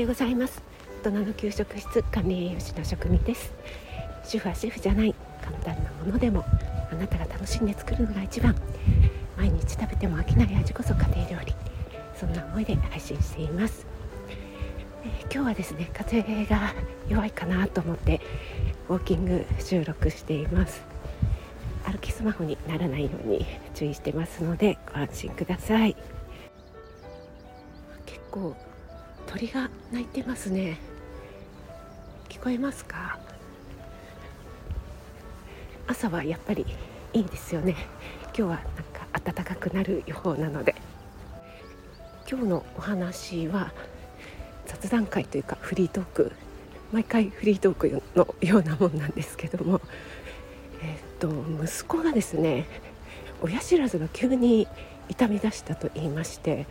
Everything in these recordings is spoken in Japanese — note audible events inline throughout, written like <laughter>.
ようございます。大人の給食室管理栄養士の職味です。主婦はシェフじゃない。簡単なものでもあなたが楽しんで作るのが一番。毎日食べても飽きない味こそ家庭料理。そんな思いで配信しています、えー、今日はですね風が弱いかなと思ってウォーキング収録しています。歩きスマホにならないように注意してますのでご安心ください。結構鳥が鳴いてますね。聞こえますか？朝はやっぱりいいですよね。今日はなんか暖かくなる予報なので。今日のお話は雑談会というかフリートーク。毎回フリートークのようなもんなんですけども、えー、と息子がですね親知らずが急に痛み出したと言いまして。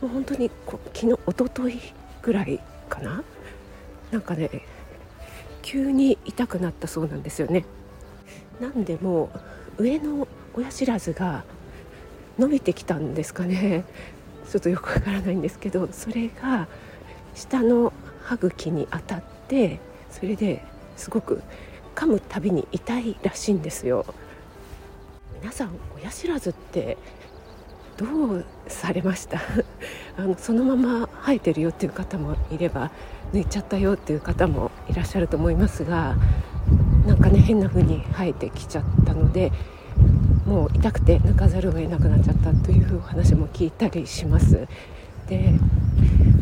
もう本当にこ昨日一昨日ぐらいかな？なんかね急に痛くなったそうなんですよね。なんでも上の親知らずが伸びてきたんですかね。ちょっとよくわからないんですけどそれが下の歯茎に当たってそれですごく噛むたびに痛いらしいんですよ。皆さん親知らずってどうされました？<laughs> あのそのまま生えてるよっていう方もいれば抜いちゃったよっていう方もいらっしゃると思いますがなんかね変な風に生えてきちゃったのでもう痛くて抜かざるを得なくなっちゃったというお話も聞いたりします。で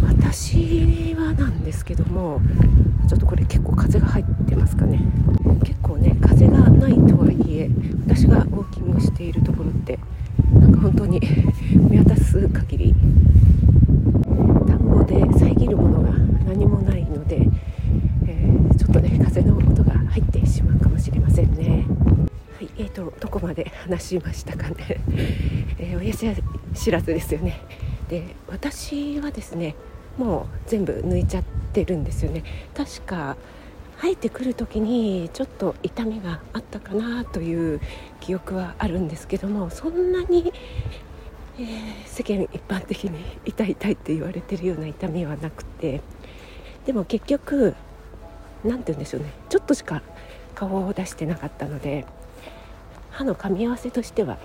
私はなんですけどもちょっとこれ結構風が入ってますかね。結構ね風がないとはいえ私がウォーキングしているところってなんか本当に見渡す限り田んぼで遮るものが何もないので、えー、ちょっとね風の音が入ってしまうかもしれませんね。はいえーと、どこまで話しましたかね、<laughs> えー、親知らずですよね。で私はですねもう全部抜いちゃってるんですよね。確か生えてくる時にちょっと痛みがあったかなという記憶はあるんですけどもそんなに、えー、世間一般的に痛い痛いって言われてるような痛みはなくてでも結局何て言うんでしょうねちょっとしか顔を出してなかったので歯の噛み合わせとしては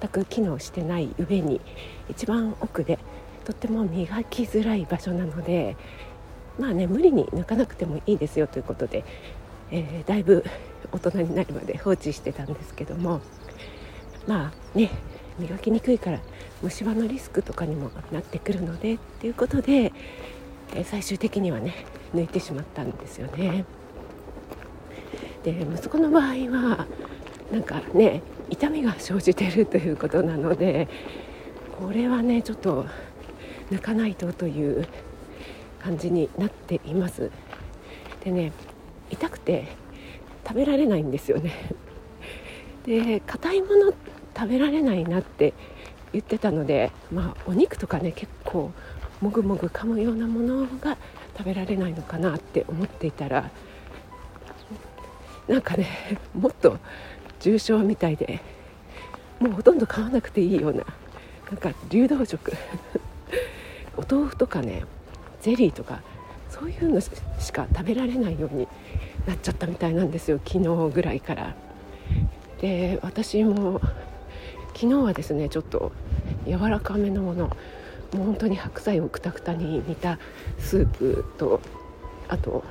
全く機能してない上に一番奥でとっても磨きづらい場所なのでまあね無理に抜かなくてもいいですよということで、えー、だいぶ大人になるまで放置してたんですけどもまあね磨きにくいから虫歯のリスクとかにもなってくるのでっていうことで、えー、最終的にはね抜いてしまったんですよね。で息子の場合はなんかね痛みが生じてるということなのでこれはねちょっと抜かないとという感じになっています。でね痛くて食べられないんですよね。で硬いもの食べられないなって言ってたのでまあお肉とかね結構もぐもぐ噛むようなものが食べられないのかなって思っていたらなんかねもっと重症みたいでもうほとんど買わなくていいようななんか流動食。お豆腐とかねゼリーとかそういうのしか食べられないようになっちゃったみたいなんですよ昨日ぐらいから。で私も昨日はですねちょっと柔らかめのものもう本当に白菜をくたくたに煮たスープとあと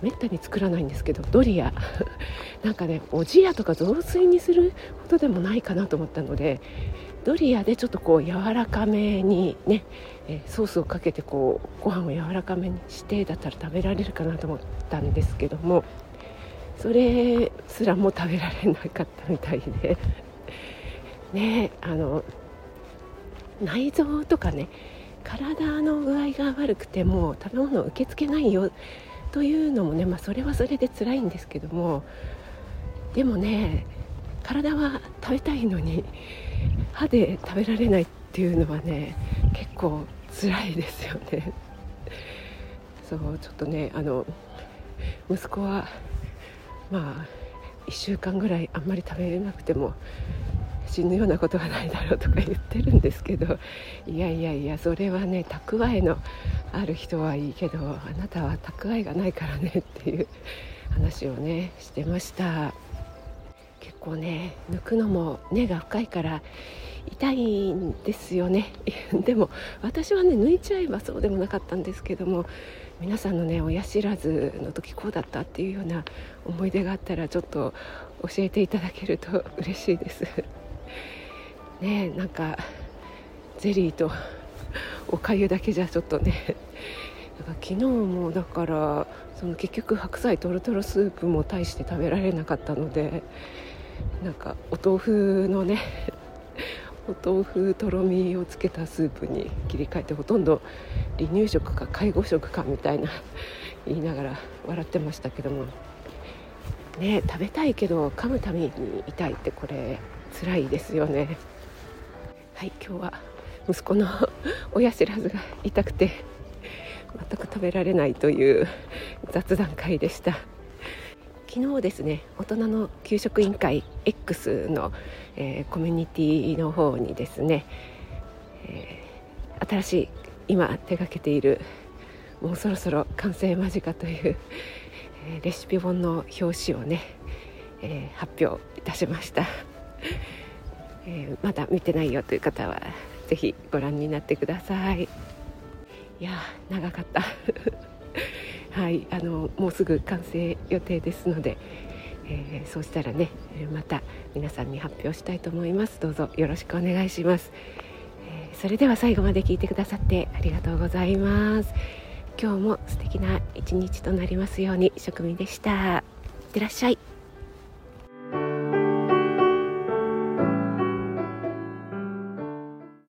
めったに作らないんですけどドリア <laughs> なんかねおじやとか雑炊にすることでもないかなと思ったのでドリアでちょっとこう柔らかめにね、えソースをかけてこうご飯を柔らかめにしてだったら食べられるかなと思ったんですけどもそれすらも食べられなかったみたいで。<laughs> ねあの内臓とかね体の具合が悪くても食べ物を受け付けないよというのもね、まあ、それはそれで辛いんですけどもでもね体は食べたいのに歯で食べられないっていうのはね結構辛いですよね。そうちょっとねあの息子はまあ1週間ぐらいあんまり食べれなくても死ぬようなことはないだろうとか言ってるんですけどいやいやいやそれはね蓄えのある人はいいけどあなたは蓄えがないからねっていう話をねしてました。構ね抜くのも根が深いから痛いんですよね。<laughs> でも私はね抜いちゃえばそうでもなかったんですけども皆さんのね親知らずの時こうだったっていうような思い出があったらちょっと教えていただけると <laughs> 嬉しいです。<laughs> ねなんかゼリーとおかゆだけじゃちょっとねか昨日もだからその結局白菜とろとろスープも大して食べられなかったのでなんかお豆腐のね <laughs> お豆腐とろみをつけたスープに切り替えてほとんど離乳食か介護食かみたいな言いながら笑ってましたけども。ね食べたいけど噛むために痛いってこれ辛いですよね。はい今日は息子の親知らずが痛くて全く食べられないという雑談会でした。昨日ですね大人の給食委員会 X の、えー、コミュニティの方にですね、えー、新しい今手がけているもうそろそろ完成間近という、えー、レシピ本の表紙をね、え発表いたしました、えまだ見てないよという方は是非ご覧になってください。いや長かった。はいあのもうすぐ完成予定ですので、えー、そうしたらねまた皆さんに発表したいと思います。どうぞよろしくお願いします、えー、それでは最後まで聞いてくださってありがとうございます。今日も素敵な一日となりますように職務でした。いってらっしゃい。